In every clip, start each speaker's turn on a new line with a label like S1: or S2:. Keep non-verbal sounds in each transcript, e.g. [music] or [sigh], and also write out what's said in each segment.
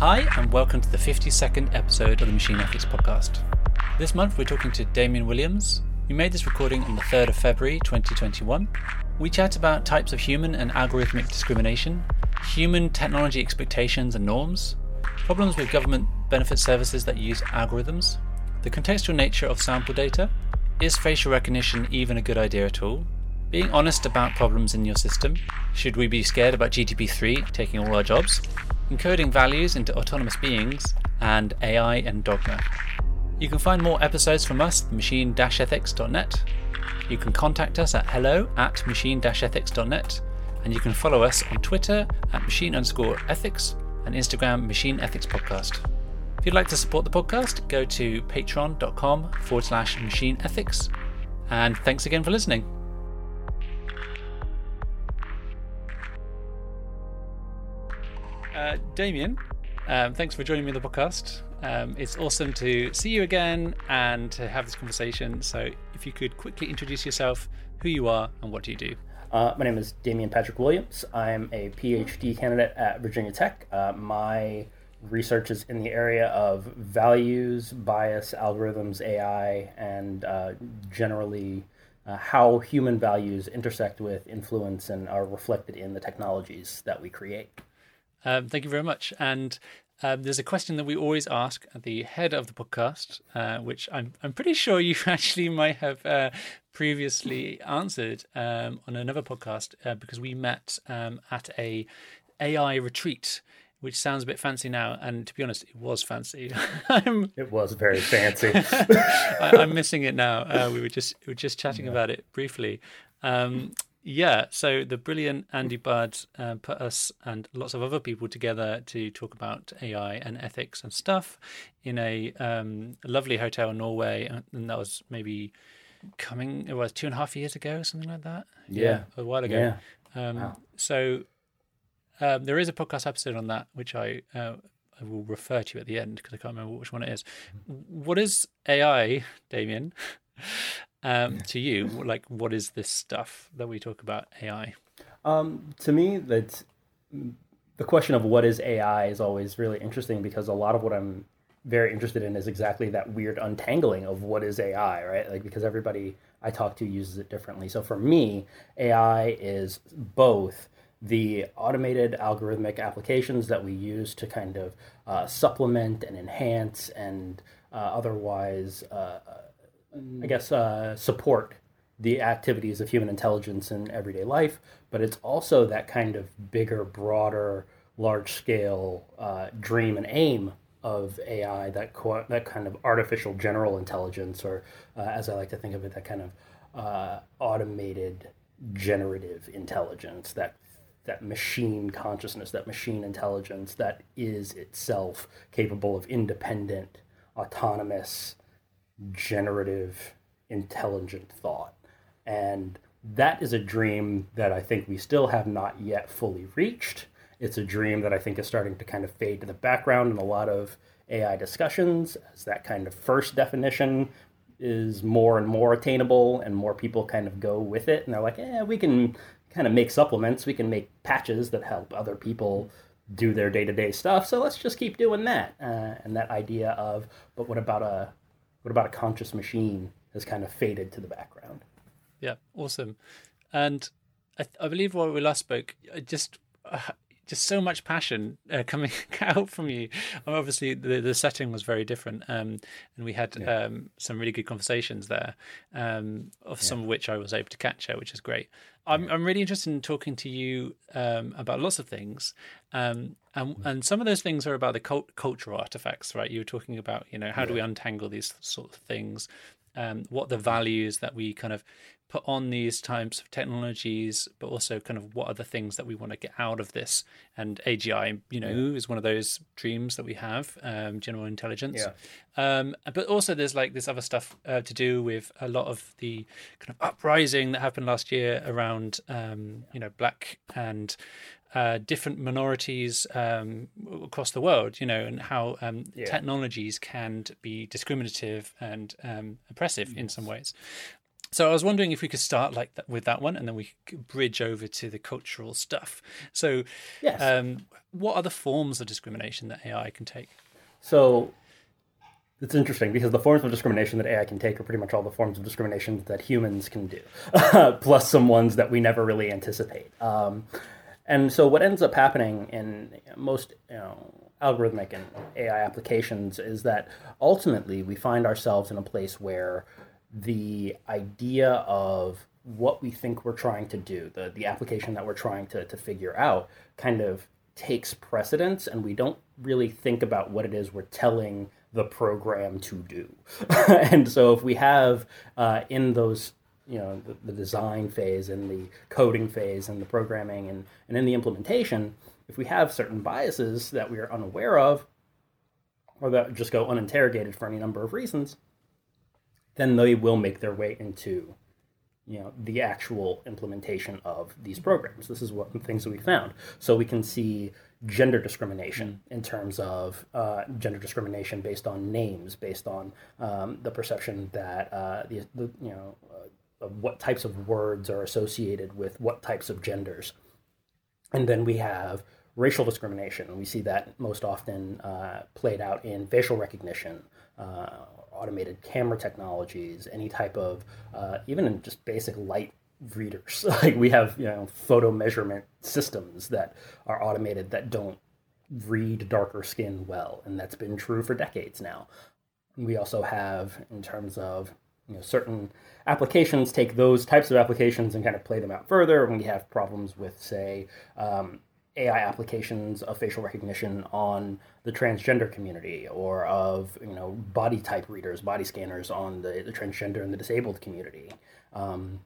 S1: Hi, and welcome to the 52nd episode of the Machine Ethics Podcast. This month we're talking to Damien Williams. We made this recording on the 3rd of February 2021. We chat about types of human and algorithmic discrimination, human technology expectations and norms, problems with government benefit services that use algorithms, the contextual nature of sample data, is facial recognition even a good idea at all, being honest about problems in your system, should we be scared about GPT 3 taking all our jobs, encoding values into autonomous beings, and AI and dogma. You can find more episodes from us at machine-ethics.net. You can contact us at hello at machine-ethics.net, and you can follow us on Twitter at machine underscore ethics and Instagram machine ethics podcast. If you'd like to support the podcast, go to patreon.com forward slash machine ethics. And thanks again for listening. Uh, Damien, um, thanks for joining me on the podcast. Um, it's awesome to see you again and to have this conversation. So, if you could quickly introduce yourself, who you are, and what do you do?
S2: Uh, my name is Damien Patrick Williams. I'm a PhD candidate at Virginia Tech. Uh, my research is in the area of values, bias, algorithms, AI, and uh, generally uh, how human values intersect with influence and are reflected in the technologies that we create.
S1: Um, thank you very much. And um, there's a question that we always ask at the head of the podcast, uh, which I'm I'm pretty sure you [laughs] actually might have uh, previously answered um, on another podcast uh, because we met um, at a AI retreat. Which sounds a bit fancy now, and to be honest, it was fancy. [laughs]
S2: it was very fancy. [laughs]
S1: I, am missing it now. Uh, we were just we were just chatting yeah. about it briefly. Um, yeah, so the brilliant Andy Budd uh, put us and lots of other people together to talk about AI and ethics and stuff in a um, lovely hotel in Norway, and that was maybe coming it was two and a half years ago, something like that.
S2: Yeah, yeah
S1: a while ago. Yeah. Um, wow. So um, there is a podcast episode on that, which I uh, I will refer to at the end because I can't remember which one it is. What is AI, Damien? [laughs] um, to you, like what is this stuff that we talk about AI?
S2: Um, to me, that the question of what is AI is always really interesting because a lot of what I'm very interested in is exactly that weird untangling of what is AI, right? Like because everybody I talk to uses it differently. So for me, AI is both the automated algorithmic applications that we use to kind of uh, supplement and enhance and uh, otherwise uh, I guess, uh, support the activities of human intelligence in everyday life, but it's also that kind of bigger, broader, large scale uh, dream and aim of AI, that co- that kind of artificial general intelligence, or uh, as I like to think of it, that kind of uh, automated generative intelligence, that that machine consciousness, that machine intelligence that is itself capable of independent, autonomous, generative, intelligent thought. And that is a dream that I think we still have not yet fully reached. It's a dream that I think is starting to kind of fade to the background in a lot of AI discussions as that kind of first definition is more and more attainable and more people kind of go with it and they're like, "Yeah, we can kind of make supplements, we can make patches that help other people do their day-to-day stuff. So let's just keep doing that." Uh, and that idea of, but what about a what about a conscious machine has kind of faded to the background.
S1: Yeah, awesome. And I, I believe while we last spoke, just uh, just so much passion uh, coming [laughs] out from you. Um, obviously, the, the setting was very different, um, and we had yeah. um, some really good conversations there, um, of yeah. some of which I was able to capture, which is great. I'm I'm really interested in talking to you um, about lots of things, um, and mm. and some of those things are about the cult- cultural artifacts, right? You were talking about, you know, how yeah. do we untangle these sort of things? Um, what the values that we kind of put on these types of technologies, but also kind of what are the things that we want to get out of this. And AGI, you know, yeah. is one of those dreams that we have, um, general intelligence. Yeah. Um, but also there's like this other stuff uh, to do with a lot of the kind of uprising that happened last year around, um, you know, black and uh, different minorities um, across the world, you know, and how um, yeah. technologies can be discriminative and um, oppressive yes. in some ways. so I was wondering if we could start like that with that one, and then we could bridge over to the cultural stuff. So,
S2: Yes.
S1: um, what are the forms of discrimination that AI can take?
S2: So it's interesting because the forms of discrimination that AI can take are pretty much all the forms of discrimination that humans can do, [laughs] plus some ones that we never really anticipate. Um, and so what ends up happening in most you know, algorithmic and AI applications is that ultimately we find ourselves in a place where the idea of what we think we're trying to do, the, the application that we're trying to, to figure out, kind of takes precedence and we don't really think about what it is we're telling the program to do. [laughs] and so if we have uh, in those you know the, the, design phase and the coding phase and the programming and, and in the implementation if we have certain biases that we are unaware of or that just go uninterrogated for any number of reasons then they will make their way into you know the actual implementation of these programs. This is what things that we found. So we can see gender discrimination in terms of uh, gender discrimination based on names based on um, the perception that uh, the, the you know uh, of what types of words are associated with what types of genders. And then we have racial discrimination. We see that most often uh, played out in facial recognition, uh, automated camera technologies, any type of, uh, even in just basic light readers. [laughs] like we have, you know, photo measurement systems that are automated that don't read darker skin well. And that's been true for decades now. We also have, in terms of you know, certain applications take those types of applications and kind of play them out further. When we have problems with, say, um, AI applications of facial recognition on the transgender community, or of you know body type readers, body scanners on the, the transgender and the disabled community. Um,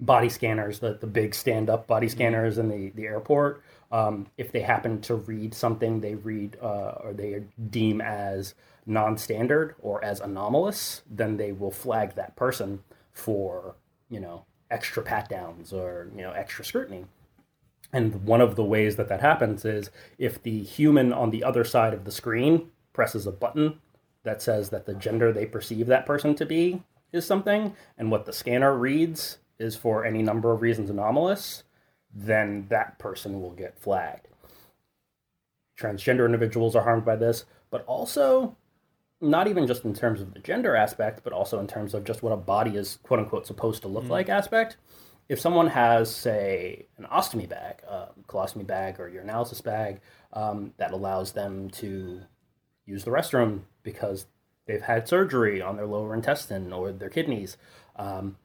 S2: body scanners, the, the big stand up body scanners in the, the airport, um, if they happen to read something they read uh, or they deem as non-standard or as anomalous, then they will flag that person for you know extra pat downs or you know extra scrutiny. And one of the ways that that happens is if the human on the other side of the screen presses a button that says that the gender they perceive that person to be is something, and what the scanner reads is for any number of reasons anomalous, then that person will get flagged. Transgender individuals are harmed by this, but also not even just in terms of the gender aspect, but also in terms of just what a body is quote unquote supposed to look mm. like aspect. If someone has, say, an ostomy bag, a colostomy bag, or urinalysis bag um, that allows them to use the restroom because they've had surgery on their lower intestine or their kidneys, um,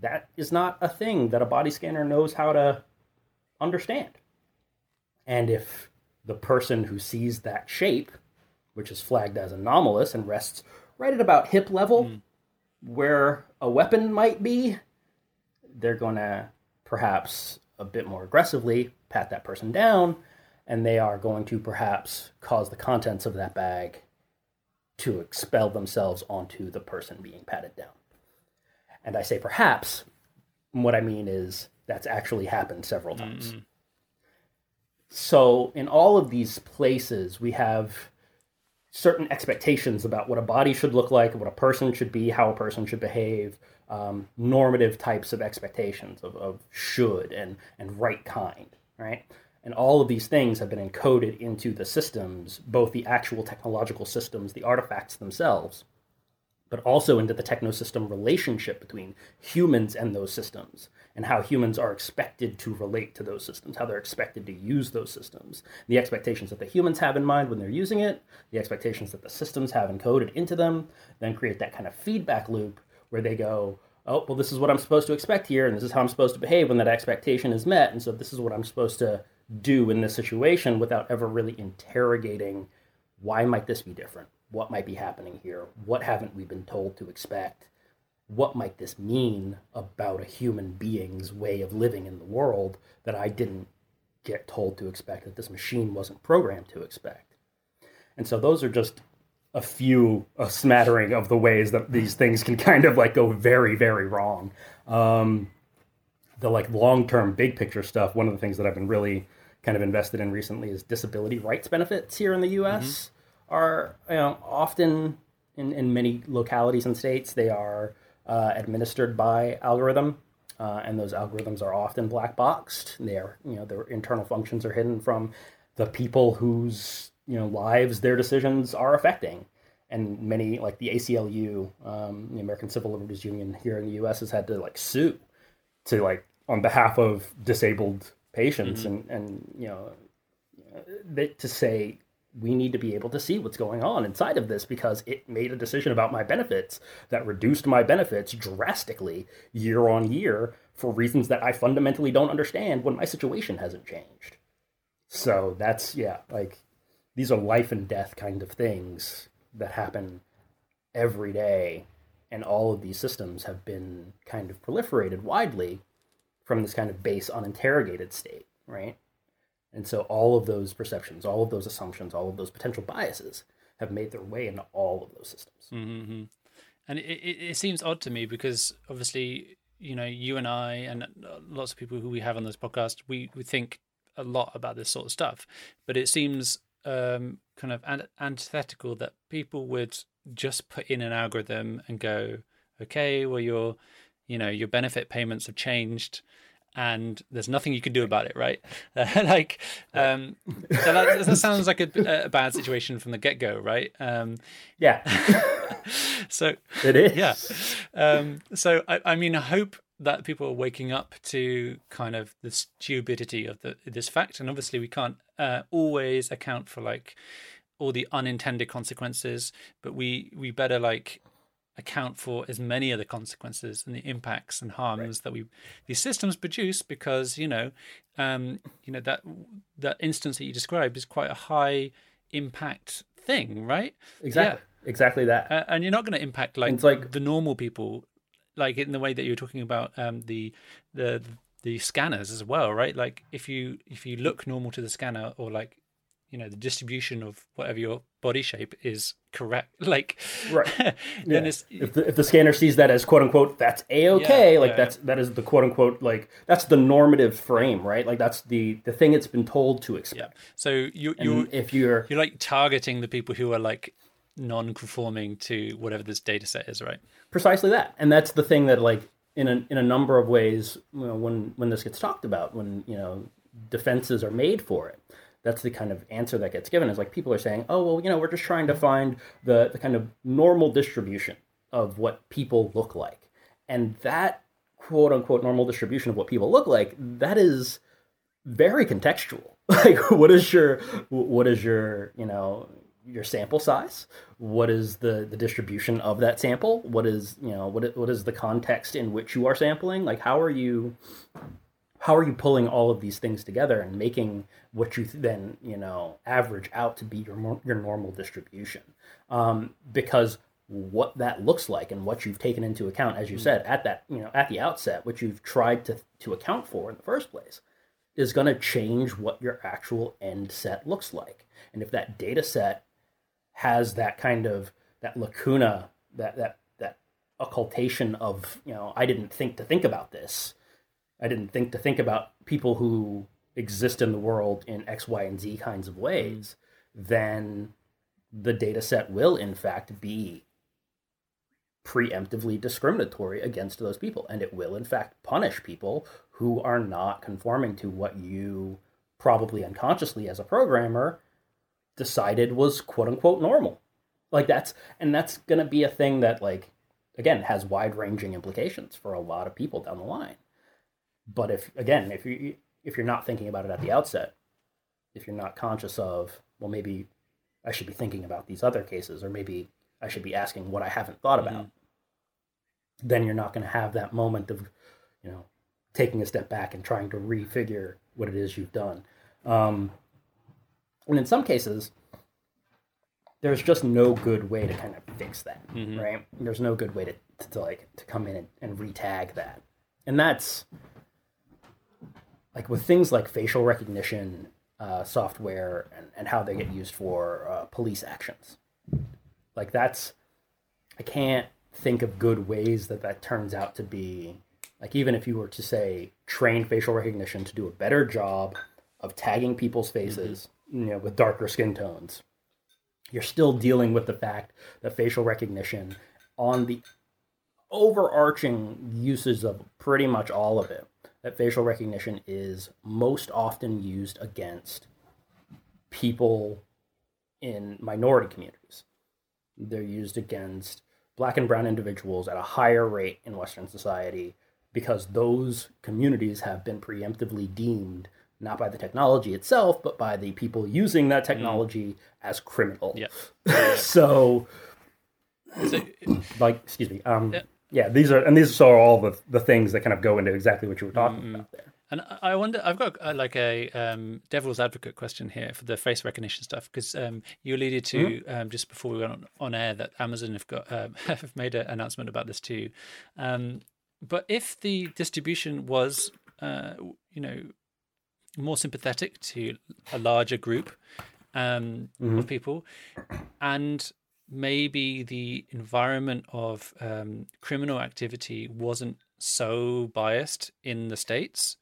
S2: that is not a thing that a body scanner knows how to understand. And if the person who sees that shape which is flagged as anomalous and rests right at about hip level mm. where a weapon might be, they're going to perhaps a bit more aggressively pat that person down, and they are going to perhaps cause the contents of that bag to expel themselves onto the person being patted down. And I say perhaps, what I mean is that's actually happened several times. Mm-hmm. So, in all of these places, we have certain expectations about what a body should look like, what a person should be, how a person should behave, um, normative types of expectations of, of should and, and right kind, right? And all of these things have been encoded into the systems, both the actual technological systems, the artifacts themselves, but also into the technosystem relationship between humans and those systems and how humans are expected to relate to those systems, how they're expected to use those systems, the expectations that the humans have in mind when they're using it, the expectations that the systems have encoded into them, then create that kind of feedback loop where they go, oh, well, this is what I'm supposed to expect here, and this is how I'm supposed to behave when that expectation is met, and so this is what I'm supposed to do in this situation without ever really interrogating why might this be different? What might be happening here? What haven't we been told to expect? What might this mean about a human being's way of living in the world that I didn't get told to expect, that this machine wasn't programmed to expect. And so those are just a few, a smattering of the ways that these things can kind of like go very, very wrong. Um, the like long term, big picture stuff, one of the things that I've been really kind of invested in recently is disability rights benefits here in the US mm-hmm. are you know, often in, in many localities and states, they are uh, administered by algorithm, uh, and those algorithms are often black boxed. Their you know their internal functions are hidden from the people whose you know lives their decisions are affecting. And many like the ACLU, um, the American Civil Liberties Union here in the U.S. has had to like sue to like on behalf of disabled patients mm-hmm. and and you know to say we need to be able to see what's going on inside of this because it made a decision about my benefits that reduced my benefits drastically year on year for reasons that I fundamentally don't understand when my situation hasn't changed. So that's, yeah, like these are life and death kind of things that happen every day. And all of these systems have been kind of proliferated widely from this kind of base uninterrogated state, right? And so all of those perceptions, all of those assumptions, all of those potential biases have made their way into all of those systems.
S1: Mm-hmm. And it, it, it, seems odd to me because obviously, you know, you and I and lots of people who we have on this podcast, we, we think a lot about this sort of stuff. But it seems um, kind of antithetical that people would just put in an algorithm and go, okay, well, your, you know, your benefit payments have changed and there's nothing you can do about it, right? [laughs] Like, um, so that, that, sounds like a, a, bad situation from the get go, right? Um,
S2: yeah. [laughs]
S1: so
S2: it is.
S1: Yeah. Um, so I, I mean, I hope that people are waking up to kind of the stupidity of the, this fact, and obviously we can't uh, always account for like all the unintended consequences, but we we better like account for as many of the consequences and the impacts and harms right. that we these systems produce because you know um, you know that that instance that you described is quite a high impact thing right
S2: exactly yeah. exactly that
S1: uh, and you're not going to impact like, it's like the normal people like in the way that you're talking about um, the the the scanners as well right like if you if you look normal to the scanner or like you know the distribution of whatever your body shape is correct. [laughs] Like
S2: right. [laughs] then yeah. if, the, if the scanner sees that as quote unquote that's a-okay yeah, like yeah. that's that is the quote unquote like that's the normative frame right? Like that's the the thing it's been told to expect.
S1: So you you if you're you're like targeting the people who are like non-conforming to whatever this data set is right?
S2: Precisely that. And that's the thing that like in a in a number of ways you know, when when this gets talked about when you know defenses are made for it that's the kind of answer that gets given is like people are saying oh well you know we're just trying to find the, the kind of normal distribution of what people look like. And that quote unquote normal distribution of what people look like that is very contextual. [laughs] Like what is your what is your you know your sample size? What is the the distribution of that sample? What is you know what what is the context in which you are sampling? Like how are you how are you pulling all of these things together and making what you then you know average out to be your your normal distribution um, because what that looks like and what you've taken into account as you mm. said at that you know at the outset what you've tried to to account for in the first place is going to change what your actual end set looks like and if that data set has that kind of that lacuna that that that occultation of you know i didn't think to think about this I didn't think to think about people who exist in the world in X, Y, and Z kinds of ways, mm. then the data set will in fact be preemptively discriminatory against those people. And it will in fact punish people who are not conforming to what you probably unconsciously as a programmer decided was quote unquote normal. Like that's and that's gonna be a thing that like again has wide ranging implications for a lot of people down the line. But if again, if you if you're not thinking about it at the outset, if you're not conscious of, well, maybe I should be thinking about these other cases, or maybe I should be asking what I haven't thought about, mm-hmm. then you're not going to have that moment of, you know, taking a step back and trying to refigure what it is you've done. Um, and in some cases, there's just no good way to kind of fix that, mm-hmm. right? There's no good way to, to, to like to come in and, and retag that, and that's like with things like facial recognition uh, software and, and how they get used for uh, police actions. Like that's, I can't think of good ways that that turns out to be. Like even if you were to say train facial recognition to do a better job of tagging people's faces, mm-hmm. you know, with darker skin tones, you're still dealing with the fact that facial recognition on the overarching uses of pretty much all of it that facial recognition is most often used against people in minority communities. They're used against black and brown individuals at a higher rate in Western society because those communities have been preemptively deemed not by the technology itself, but by the people using that technology mm. as criminal.
S1: Yeah. [laughs]
S2: so, so, like, excuse me. Um, yeah. Yeah. these are and these are all the the things that kind of go into exactly what you were talking mm-hmm. about there.
S1: And I wonder, I've got uh, like a um, devil's advocate question here for the face recognition stuff because um, you alluded to mm-hmm. um, just before we went on, on, air that Amazon have got um, [laughs] have made an announcement about this too. Um, but if the distribution was, uh, you know, more sympathetic to a larger group um, mm-hmm. of people, and maybe the environment of um, criminal activity wasn't so biased in the states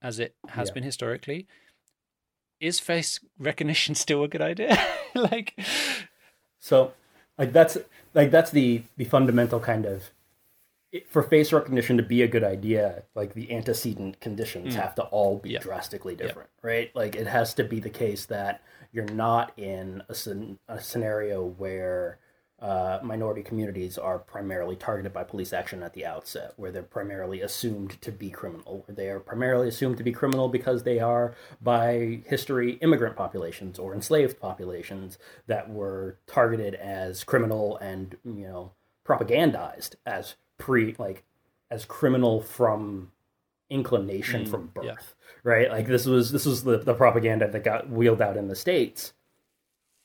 S1: as it has yeah. been historically. Is face recognition [laughs] still a good idea? [laughs] like,
S2: so, like that's like that's the the fundamental kind of for face recognition to be a good idea, like the antecedent conditions mm. have to all be drastically different, right? Like it has to be the case that you're not in a, a scenario where uh, minority communities are primarily targeted by police action at the outset, where they're primarily assumed to be criminal, where they are primarily assumed to be criminal because they are, by history, immigrant populations or enslaved populations that were targeted as criminal and, you know, propagandized as pre like as criminal from inclination mm, from birth yeah. right like this was this was the, the propaganda that got wheeled out in the states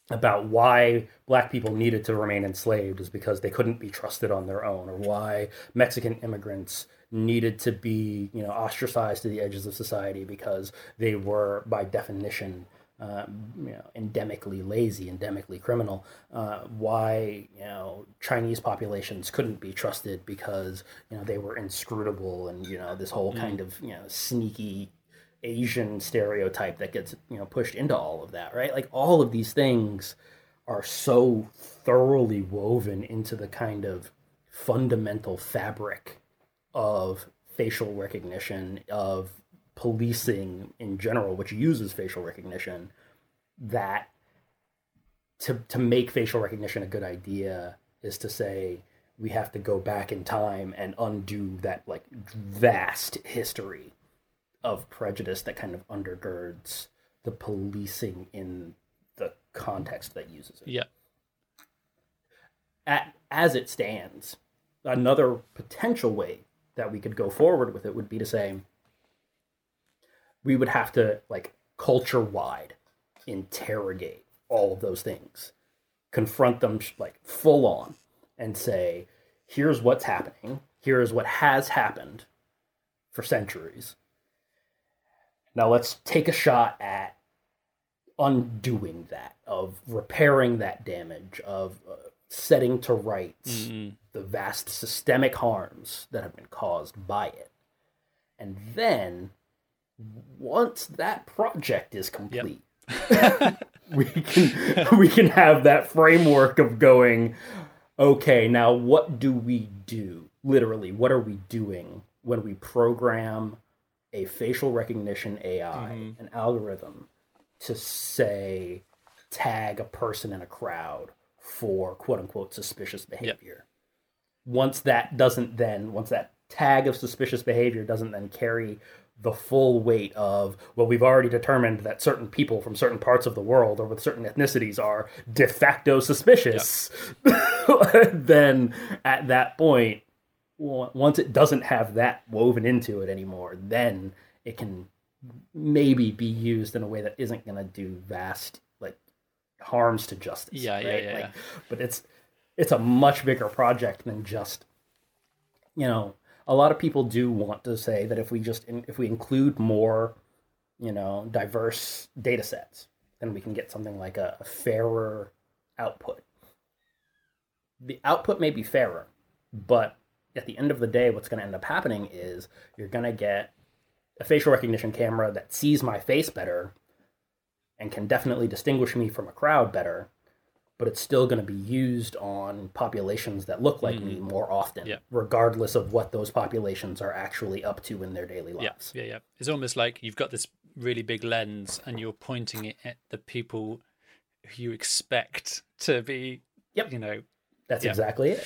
S2: about why black people needed to remain enslaved is because they couldn't be trusted on their own or why mexican immigrants needed to be you know ostracized to the edges of society because they were by definition uh, you know, endemically lazy, endemically criminal. Uh, why you know Chinese populations couldn't be trusted because you know they were inscrutable, and you know this whole mm. kind of you know sneaky Asian stereotype that gets you know pushed into all of that, right? Like all of these things are so thoroughly woven into the kind of fundamental fabric of facial recognition of policing in general, which uses facial recognition, that to to make facial recognition a good idea is to say we have to go back in time and undo that like vast history of prejudice that kind of undergirds the policing in the context that uses it.
S1: Yeah.
S2: At, as it stands, another potential way that we could go forward with it would be to say we would have to like culture wide interrogate all of those things, confront them like full on, and say, here's what's happening, here's what has happened for centuries. Now let's take a shot at undoing that, of repairing that damage, of uh, setting to rights mm-hmm. the vast systemic harms that have been caused by it. And then once that project is complete, yep. we can we can have that framework of going, okay, now what do we do? Literally, what are we doing when we program a facial recognition AI, mm-hmm. an algorithm, to say tag a person in a crowd for quote unquote suspicious behavior. Yep. Once that doesn't then, once that tag of suspicious behavior doesn't then carry the full weight of well we've already determined that certain people from certain parts of the world or with certain ethnicities are de facto suspicious yep. [laughs] then at that point once it doesn't have that woven into it anymore then it can maybe be used in a way that isn't going to do vast like harms to justice
S1: yeah
S2: right?
S1: yeah yeah,
S2: like,
S1: yeah
S2: but it's it's a much bigger project than just you know a lot of people do want to say that if we just if we include more, you know, diverse data sets, then we can get something like a, a fairer output. The output may be fairer, but at the end of the day, what's going to end up happening is you're going to get a facial recognition camera that sees my face better and can definitely distinguish me from a crowd better. But it's still going to be used on populations that look like me mm-hmm. more often,
S1: Yeah.
S2: regardless of what those populations are actually up to in their daily
S1: Yeah,
S2: lives.
S1: yeah, yeah. It's almost like you've got this really big lens and you're pointing it at the people who you expect to be,
S2: Yep.
S1: you know,
S2: That's
S1: Yeah.
S2: exactly it.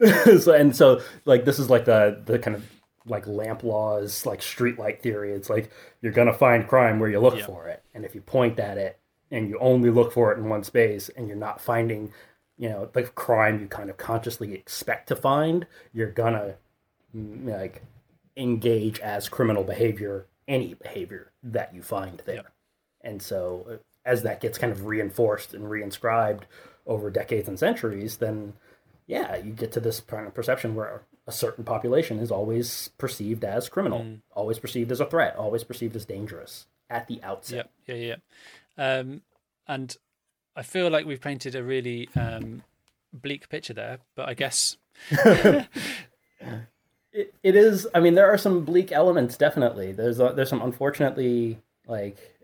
S2: [laughs] so, and so, like, this is like the the kind of like lamp laws, like streetlight theory. It's like you're gonna find crime where you look
S1: Yeah.
S2: for it, and if you point at it and you only look for it in one space, and you're not finding, you know, the crime you kind of consciously expect to find, you're gonna mm, like engage as criminal behavior any behavior that you find there.
S1: Yeah.
S2: And so, uh, as that gets kind of reinforced and reinscribed over decades and centuries, then yeah, you get to this kind of perception where a certain population is always perceived as criminal, always perceived as a threat, always perceived as dangerous at the outset.
S1: Yeah, yeah, yeah. Um, and I feel like we've painted a really um, bleak picture there, but I guess [laughs]
S2: It, it is. I mean, there are some bleak elements. Definitely, there's a, there's some unfortunately like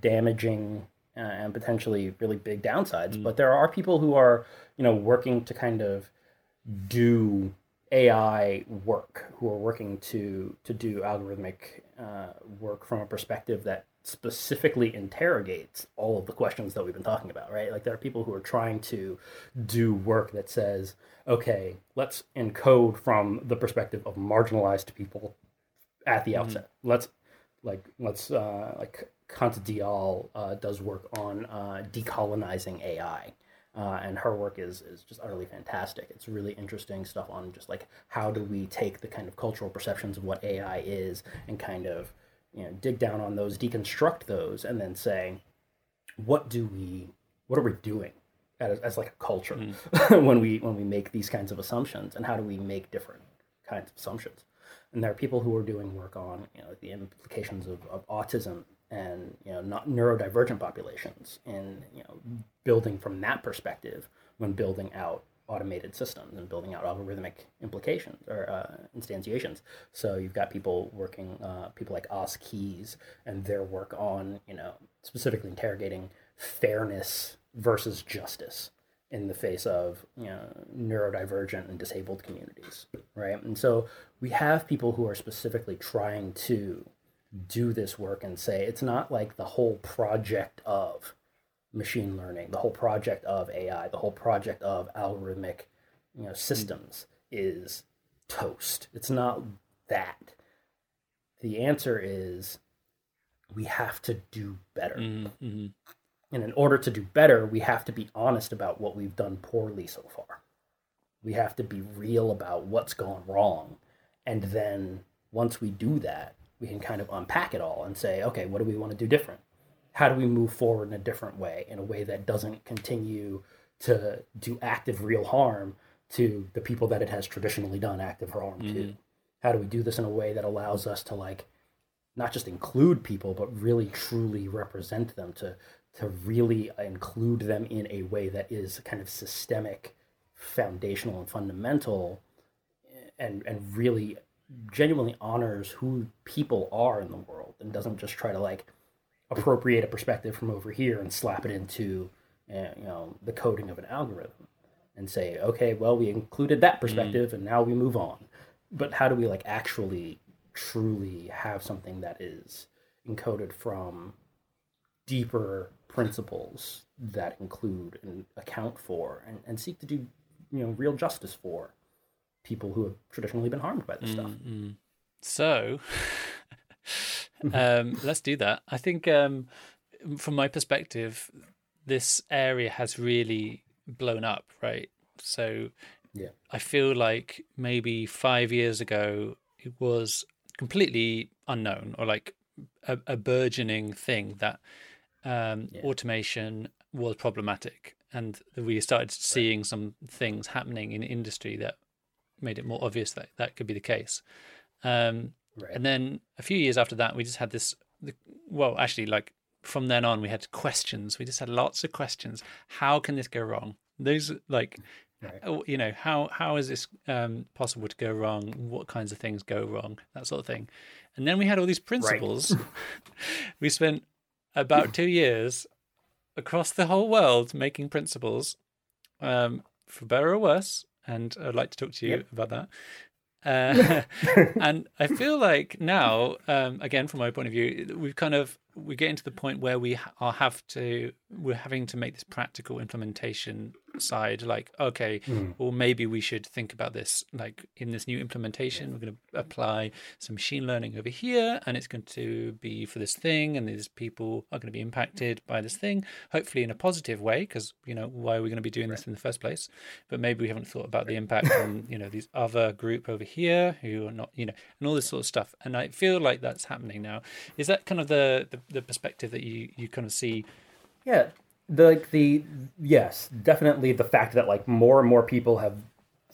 S2: damaging uh, and potentially really big downsides. But there are people who are you know working to kind of do AI work, who are working to to do algorithmic uh, work from a perspective that specifically interrogates all of the questions that we've been talking about, right? Like there are people who are trying to do work that says, okay, let's encode from the perspective of marginalized people at the outset. Let's like let's uh, like Kanta Dihal uh, does work on uh, decolonizing AI. Uh, and her work is is just utterly fantastic. It's really interesting stuff on just like how do we take the kind of cultural perceptions of what AI is and kind of you know dig down on those, deconstruct those, and then say what do we what are we doing as, as like a culture hmm. [laughs] when we when we make these kinds of assumptions? And how do we make different kinds of assumptions? And there are people who are doing work on you know the implications of, of autism and you know not neurodivergent populations and you know building from that perspective when building out automated systems and building out algorithmic implications or uh, instantiations. So you've got people working, uh, people like Os Keyes and their work on, you know, specifically interrogating fairness versus justice in the face of, you know, neurodivergent and disabled communities, right? And so we have people who are specifically trying to do this work and say it's not like the whole project of machine learning, the whole project of AI, the whole project of algorithmic, you know, systems is toast. It's not that. The answer is we have to do better.
S1: mm-hmm.
S2: And in order to do better, we have to be honest about what we've done poorly so far. We have to be real about what's gone wrong. And then once we do that, we can kind of unpack it all and say, okay, what do we want to do different? How do we move forward in a different way, in a way that doesn't continue to do active real harm to the people that it has traditionally done active harm to? Mm-hmm. How do we do this in a way that allows us to like not just include people, but really truly represent them to to really include them in a way that is kind of systemic, foundational, and fundamental, eh, and and really genuinely honors who people are in the world and doesn't just try to like appropriate a perspective from over here and slap it into uh, you know the coding of an algorithm and say okay well we included that mm. perspective and now we move on. But how do we like actually truly have something that is encoded from deeper principles that include and account for and, and seek to do you know real justice for people who have traditionally been harmed by this mm, stuff? Mm.
S1: So, [laughs] [laughs] um, let's do that. I think, um, from my perspective, this area has really blown up, right? So,
S2: Yeah.
S1: I feel like maybe five years ago it was completely unknown or like a, a burgeoning thing that um, automation was problematic, and we started seeing some things happening in industry that made it more obvious that that could be the case. Um,
S2: Right.
S1: And then a few years after that, we just had this. Well, actually, like from then on, we had questions. We just had lots of questions. How can this go wrong? Those like,
S2: Right.
S1: oh, you know, how how is this um, possible to go wrong? What kinds of things go wrong? That sort of thing. And then we had all these principles. [laughs] we spent about [laughs] two years across the whole world making principles um, for better or worse, and I'd like to talk to you yep. about that. Uh, [laughs] and I feel like now, um, again, from my point of view, we've kind of we're getting to the point where we are have to we're having to make this practical implementation side like okay mm. well maybe we should think about this like in this new implementation we're going to apply some machine learning over here and it's going to be for this thing and these people are going to be impacted by this thing hopefully in a positive way because you know why are we going to be doing right. this in the first place but maybe we haven't thought about the impact on you know these other group over here who are not you know and all this sort of stuff and i feel like that's happening now is that kind of the, the the perspective that you you kind of see.
S2: Yeah, the like the yes, definitely the fact that like more and more people have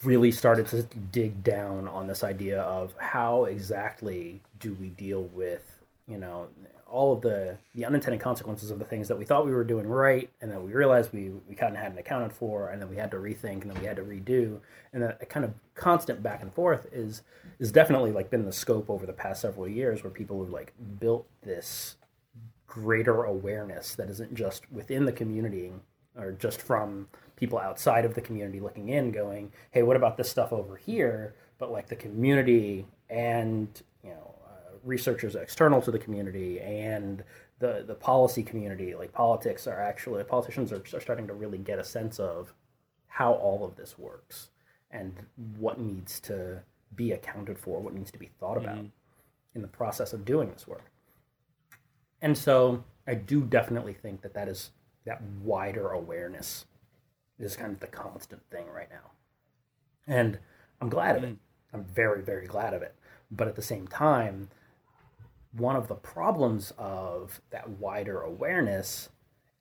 S2: really started to dig down on this idea of how exactly do we deal with you know all of the the unintended consequences of the things that we thought we were doing right and then we realized we we kind of hadn't accounted for and then we had to rethink and then we had to redo and that kind of constant back and forth is is definitely like been the scope over the past several years where people have like built this greater awareness that isn't just within the community or just from people outside of the community looking in going hey what about this stuff over here but like the community and you know uh, researchers external to the community and the the policy community like politics are actually politicians are, are starting to really get a sense of how all of this works and what needs to be accounted for what needs to be thought about mm-hmm. in the process of doing this work and so I do definitely think that that is that wider awareness is kind of the constant thing right now. And I'm glad of it. Mm. I'm very, very glad of it. But at the same time, one of the problems of that wider awareness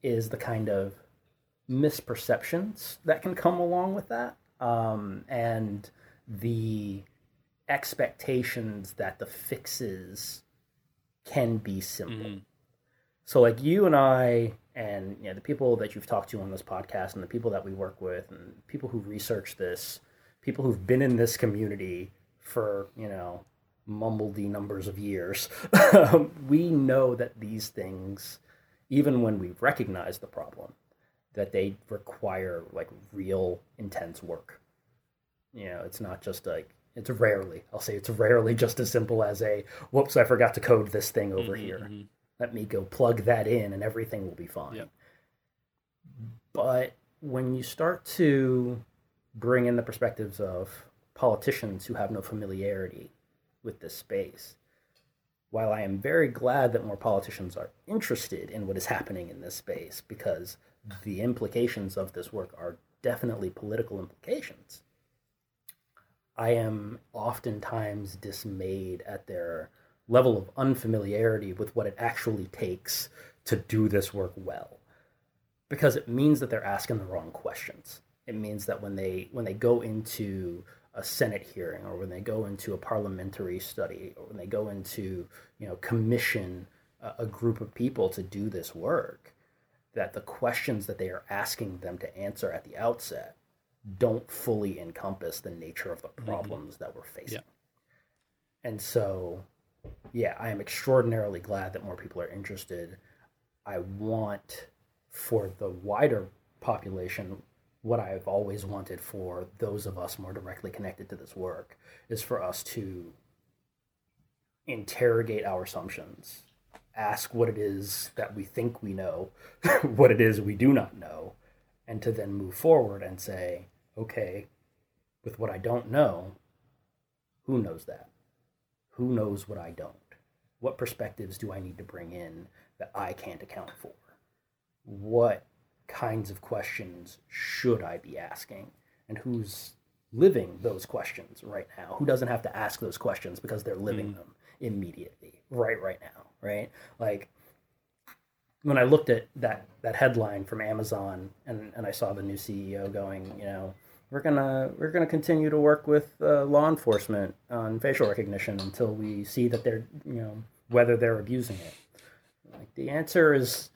S2: is the kind of misperceptions that can come along with that um, and the expectations that the fixes can be simple. Mm-hmm. So like you and I and you know, the people that you've talked to on this podcast and the people that we work with and people who research this, people who've been in this community for, you know, mumbledy numbers of years, [laughs] we know that these things, even when we recognize the problem, that they require like real intense work. You know, it's not just like it's rarely, I'll say it's rarely just as simple as a whoops, I forgot to code this thing over mm-hmm, here. Mm-hmm let me go plug that in and everything will be fine. Yep. But when you start to bring in the perspectives of politicians who have no familiarity with this space, while I am very glad that more politicians are interested in what is happening in this space because the implications of this work are definitely political implications, I am oftentimes dismayed at their level of unfamiliarity with what it actually takes to do this work well. Because it means that they're asking the wrong questions. It means that when they when they go into a senate hearing or when they go into a parliamentary study or when they go into you know commission a, a group of people to do this work that the questions that they are asking them to answer at the outset don't fully encompass the nature of the mm-hmm. problems mm-hmm. that we're facing yeah. and so yeah, I am extraordinarily glad that more people are interested. I want for the wider population what I've always wanted for those of us more directly connected to this work is for us to interrogate our assumptions, ask what it is that we think we know, [laughs] what it is we do not know, and to then move forward and say, okay, with what I don't know, who knows that? Who knows what I don't? What perspectives do I need to bring in that I can't account for? What kinds of questions should I be asking? And who's living those questions right now? Who doesn't have to ask those questions because they're living mm. them immediately, right right now, right? Like when I looked at that that headline from Amazon and, and I saw the new CEO going, you know, we're gonna we're gonna continue to work with uh, law enforcement on facial recognition until we see that they're you know whether they're abusing it. Like the answer is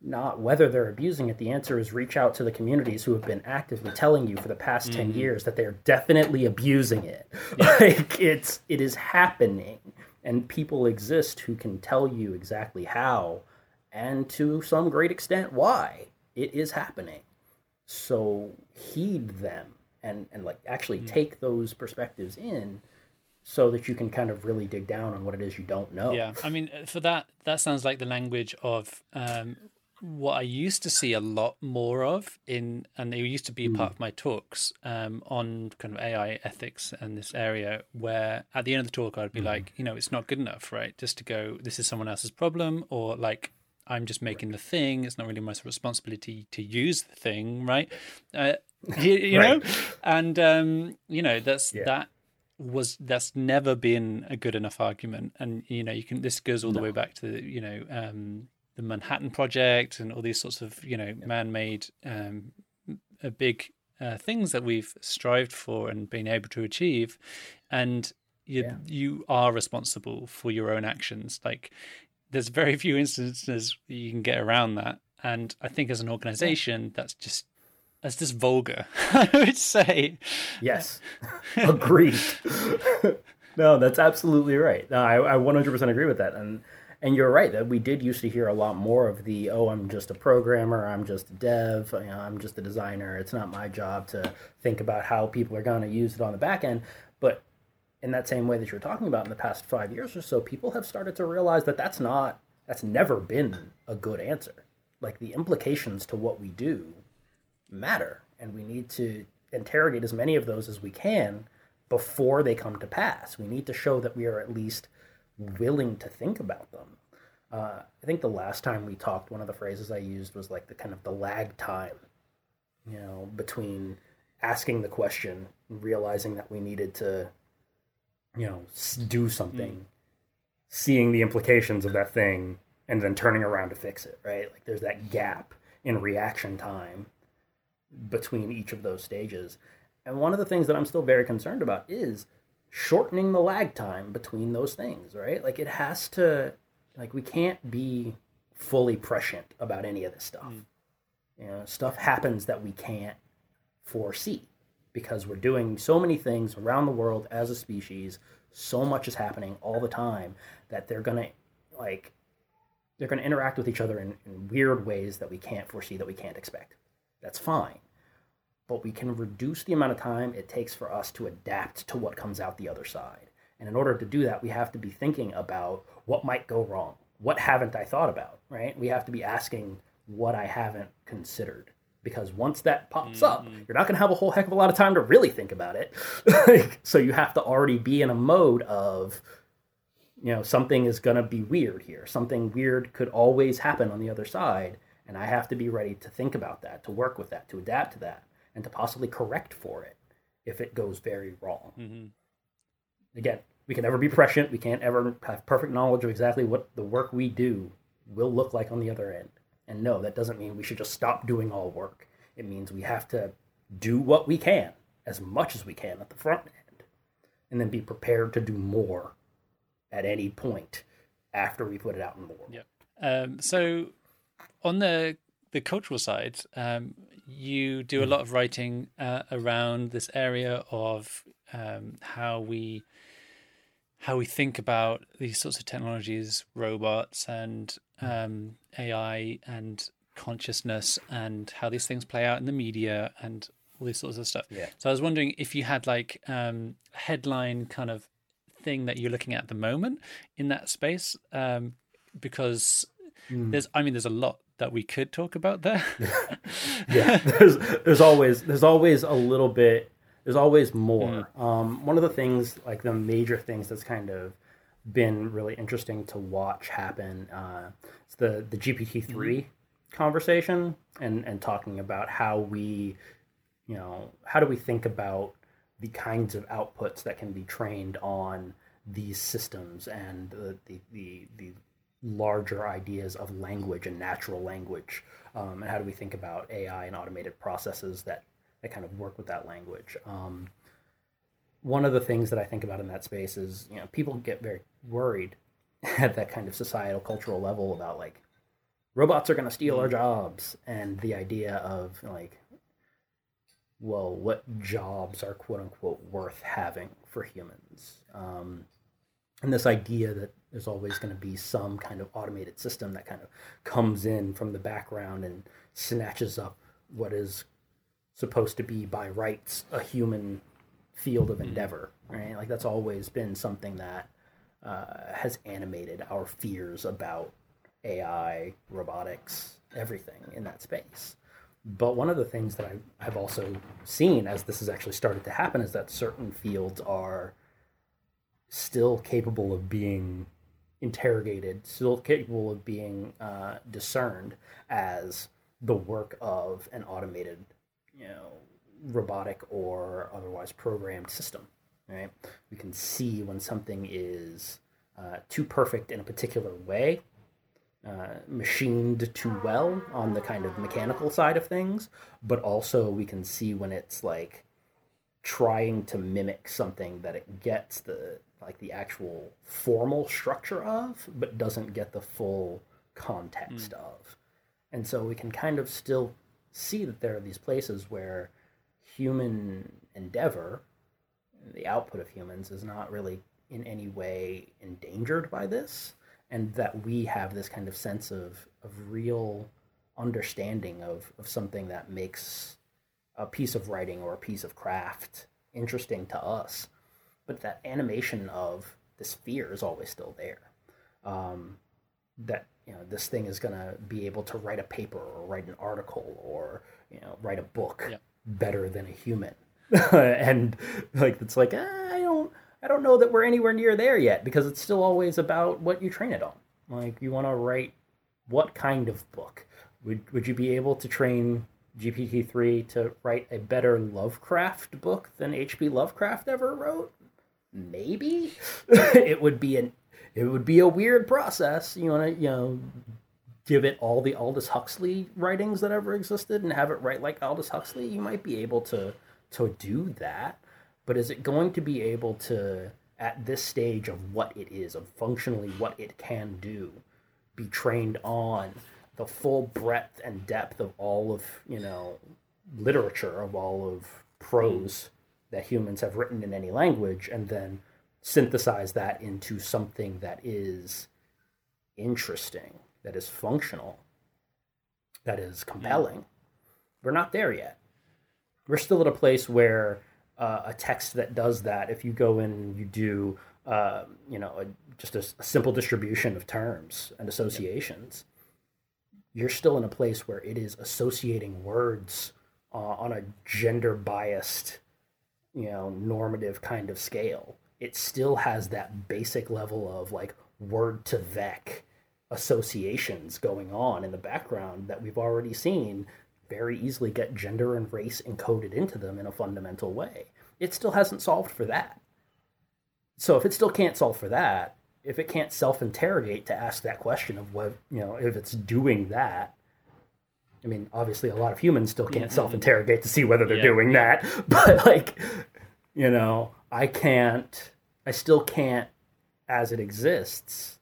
S2: not whether they're abusing it. The answer is reach out to the communities who have been actively telling you for the past mm-hmm. ten years that they're definitely abusing it. Yeah. [laughs] Like it's it is happening, and people exist who can tell you exactly how, and to some great extent why it is happening. So heed them and and like actually mm. take those perspectives in so that you can kind of really dig down on what it is you don't know.
S1: Yeah, I mean, for that, that sounds like the language of um, what I used to see a lot more of in, and it used to be mm. part of my talks um, on kind of AI ethics and this area, where at the end of the talk I'd be mm. like, you know, it's not good enough, right? Just to go, this is someone else's problem, or like I'm just making the thing. It's not really my responsibility to use the thing, right? Uh, [laughs] you, you right. know, and um, you know that's yeah. that was that's never been a good enough argument and you know you can this goes all the way back to you know um, the manhattan project and all these sorts of you know yeah. man-made um, big uh, things that we've strived for and been able to achieve and you yeah. you are responsible for your own actions like there's very few instances you can get around that and i think as an organization that's just that's just vulgar, [laughs] I would say.
S2: Yes, [laughs] agreed. [laughs] no, that's absolutely right. No, I, I 100% agree with that. And and you're right that we did used to hear a lot more of the oh i'm just a programmer i'm just a dev you know, i'm just a designer it's not my job to think about how people are going to use it on the back end but in that same way that you're talking about in the past five years or so people have started to realize that that's not that's never been a good answer like the implications to what we do matter, and we need to interrogate as many of those as we can before they come to pass. We need to show that we are at least willing to think about them. Uh, I think the last time we talked, one of the phrases I used was like the kind of the lag time, you know, between asking the question, realizing that we needed to, you know, do something, mm. seeing the implications of that thing, and then turning around to fix it, right? Like there's that gap in reaction time between each of those stages. And one of the things that I'm still very concerned about is shortening the lag time between those things, right? Like it has to like we can't be fully prescient about any of this stuff. Mm. You know, stuff happens that we can't foresee because we're doing so many things around the world as a species. So much is happening all the time that they're gonna like they're gonna interact with each other in, in weird ways that we can't foresee that we can't expect. That's fine. But we can reduce the amount of time it takes for us to adapt to what comes out the other side. And in order to do that, we have to be thinking about what might go wrong. What haven't I thought about, right? We have to be asking what I haven't considered. Because once that pops mm-hmm. up, you're not going to have a whole heck of a lot of time to really think about it. [laughs] so you have to already be in a mode of, you know, something is going to be weird here. Something weird could always happen on the other side and I have to be ready to think about that, to work with that, to adapt to that, and to possibly correct for it if it goes very wrong. Mm-hmm. Again, we can never be prescient. We can't ever have perfect knowledge of exactly what the work we do will look like on the other end. And no, that doesn't mean we should just stop doing all work. It means we have to do what we can, as much as we can at the front end, and then be prepared to do more at any point after we put it out in the world.
S1: Yep. Um, so on the the cultural side, um, you do a hmm. lot of writing uh, around this area of um, how we how we think about these sorts of technologies, robots and hmm. um, AI and consciousness, and how these things play out in the media and all these sorts of stuff.
S2: Yeah.
S1: So I was wondering if you had like um, headline kind of thing that you're looking at, at the moment in that space, um, because mm. there's I mean there's a lot that we could talk about there. [laughs] [laughs]
S2: yeah, there's there's always there's always a little bit there's always more. Mm. Um, one of the things like the major things that's kind of been really interesting to watch happen uh, it's the the GPT 3 mm conversation and and talking about how we you know how do we think about the kinds of outputs that can be trained on these systems and the the the, the larger ideas of language and natural language, um, and how do we think about AI and automated processes that that kind of work with that language. Um, one of the things that I think about in that space is, you know, people get very worried [laughs] at that kind of societal cultural level about like robots are going to steal our mm-hmm. jobs and the idea of like well what jobs are quote unquote worth having for humans um, and this idea that there's always going to be some kind of automated system that kind of comes in from the background and snatches up what is supposed to be by rights a human field of endeavor, right? Like that's always been something that uh, has animated our fears about AI, robotics, everything in that space. But one of the things that I have also seen as this has actually started to happen is that certain fields are still capable of being interrogated, still capable of being uh, discerned as the work of an automated, you know, robotic or otherwise programmed system. Right? We can see when something is uh, too perfect in a particular way, uh, machined too well on the kind of mechanical side of things, but also we can see when it's like trying to mimic something that it gets the like the actual formal structure of, but doesn't get the full context mm. of. And so we can kind of still see that there are these places where human endeavor, the output of humans, is not really in any way endangered by this, and that we have this kind of sense of, of real understanding of, of something that makes a piece of writing or a piece of craft interesting to us. But that animation of this fear is always still there. Um, that you know this thing is going to be able to write a paper or write an article or you know write a book yep. better than a human [laughs] and like it's like ah, i don't i don't know that we're anywhere near there yet because it's still always about what you train it on like you want to write what kind of book would would you be able to train gpt-3 to write a better lovecraft book than hp lovecraft ever wrote maybe [laughs] it would be an it would be a weird process. You want to, you know, give it all the Aldous Huxley writings that ever existed and have it write like Aldous Huxley. You might be able to to do that, but is it going to be able to at this stage of what it is, of functionally what it can do, be trained on the full breadth and depth of all of you know literature of all of prose that humans have written in any language, and then synthesize that into something that is interesting, that is functional, that is compelling. Yeah. We're not there yet. We're still at a place where uh, a text that does that, if you go in and you do, uh, you know, a, just a, a, simple distribution of terms and associations, yeah. you're still in a place where it is associating words uh, on a gender biased, you know, normative kind of scale it still has that basic level of like word2vec associations going on in the background that we've already seen very easily get gender and race encoded into them in a fundamental way. It still hasn't solved for that. So if it still can't solve for that, if it can't self-interrogate to ask that question of what, you know, if it's doing that, I mean, obviously a lot of humans still can't mm-hmm. self-interrogate to see whether they're yeah. doing that, [laughs] but like, you know, I can't, I still can't, as it exists,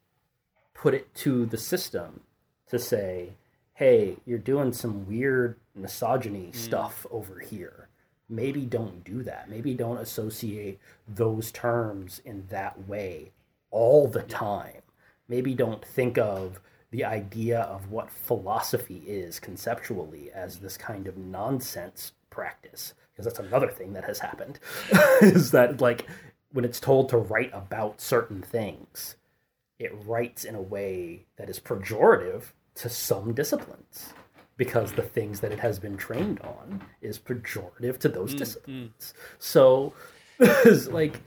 S2: put it to the system to say, hey, you're doing some weird misogyny mm. stuff over here. Maybe don't do that. Maybe don't associate those terms in that way all the time. Maybe don't think of the idea of what philosophy is conceptually as this kind of nonsense practice because that's another thing that has happened [laughs] is that like when it's told to write about certain things it writes in a way that is pejorative to some disciplines because the things that it has been trained on is pejorative to those mm, disciplines mm. so [laughs] like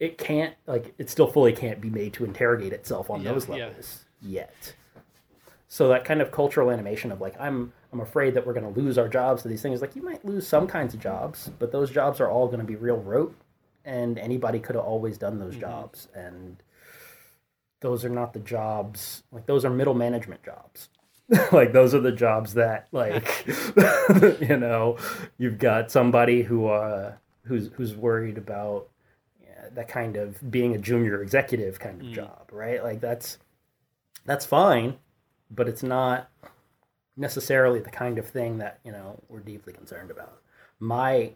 S2: it can't like it still fully can't be made to interrogate itself on yeah, those levels yeah. yet so that kind of cultural animation of like i'm i'm afraid that we're going to lose our jobs to these things like you might lose some kinds of jobs but those jobs are all going to be real rote and anybody could have always done those mm-hmm. jobs and those are not the jobs like those are middle management jobs [laughs] like those are the jobs that like [laughs] you know you've got somebody who uh who's who's worried about yeah, that kind of being a junior executive kind of mm. job right like that's that's fine but it's not necessarily the kind of thing that you know we're deeply concerned about. My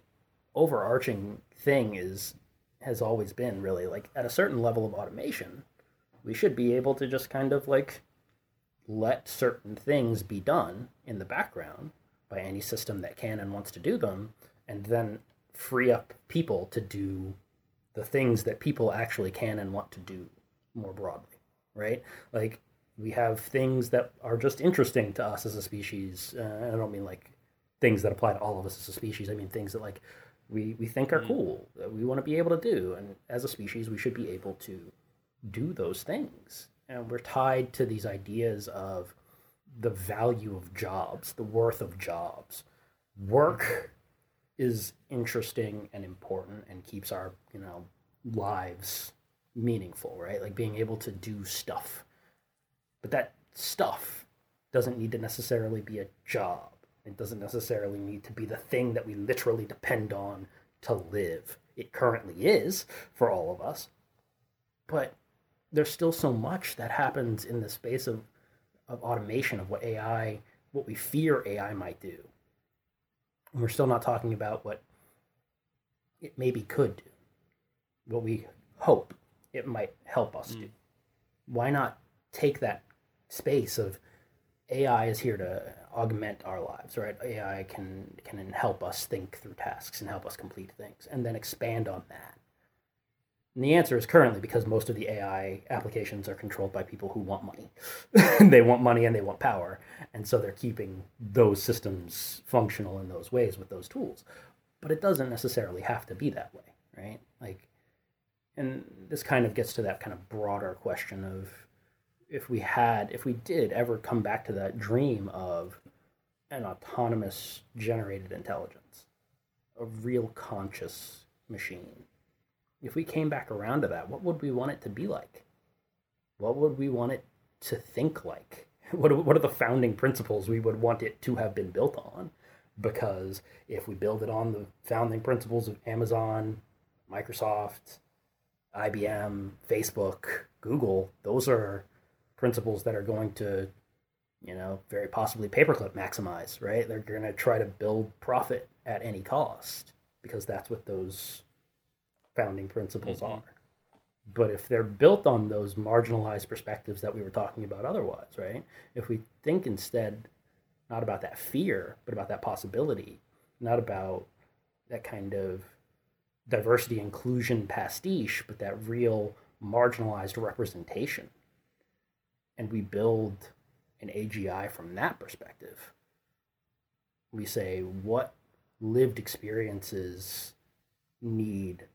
S2: overarching thing is has always been really like at a certain level of automation, we should be able to just kind of like let certain things be done in the background by any system that can and wants to do them, and then free up people to do the things that people actually can and want to do more broadly, right? Like we have things that are just interesting to us as a species. Uh, I don't mean like things that apply to all of us as a species. I mean things that like we we think are mm. cool that we want to be able to do, and as a species, we should be able to do those things. And we're tied to these ideas of the value of jobs, the worth of jobs. Work is interesting and important and keeps our you know lives meaningful, right? Like being able to do stuff. But that stuff doesn't need to necessarily be a job. It doesn't necessarily need to be the thing that we literally depend on to live. It currently is for all of us. But there's still so much that happens in the space of, of automation, of what AI, what we fear AI might do. And we're still not talking about what it maybe could do, what we hope it might help us mm. do. Why not take that space of AI is here to augment our lives, right? AI can can help us think through tasks and help us complete things, and then expand on that. And the answer is currently because most of the AI applications are controlled by people who want money. [laughs] they want money and they want power, and so they're keeping those systems functional in those ways with those tools. But it doesn't necessarily have to be that way, right? Like, and this kind of gets to that kind of broader question of if we had, if we did ever come back to that dream of an autonomous generated intelligence, a real conscious machine, if we came back around to that, what would we want it to be like? What would we want it to think like? [laughs] What are, what are the founding principles we would want it to have been built on? Because if we build it on the founding principles of Amazon, Microsoft, IBM, Facebook, Google, those are principles that are going to, you know, very possibly paperclip maximize, right? They're going to try to build profit at any cost because that's what those founding principles mm-hmm. are. But if they're built on those marginalized perspectives that we were talking about otherwise, right? If we think instead not about that fear, but about that possibility, not about that kind of diversity inclusion pastiche, but that real marginalized representation and we build an AGI from that perspective. We say what lived experiences need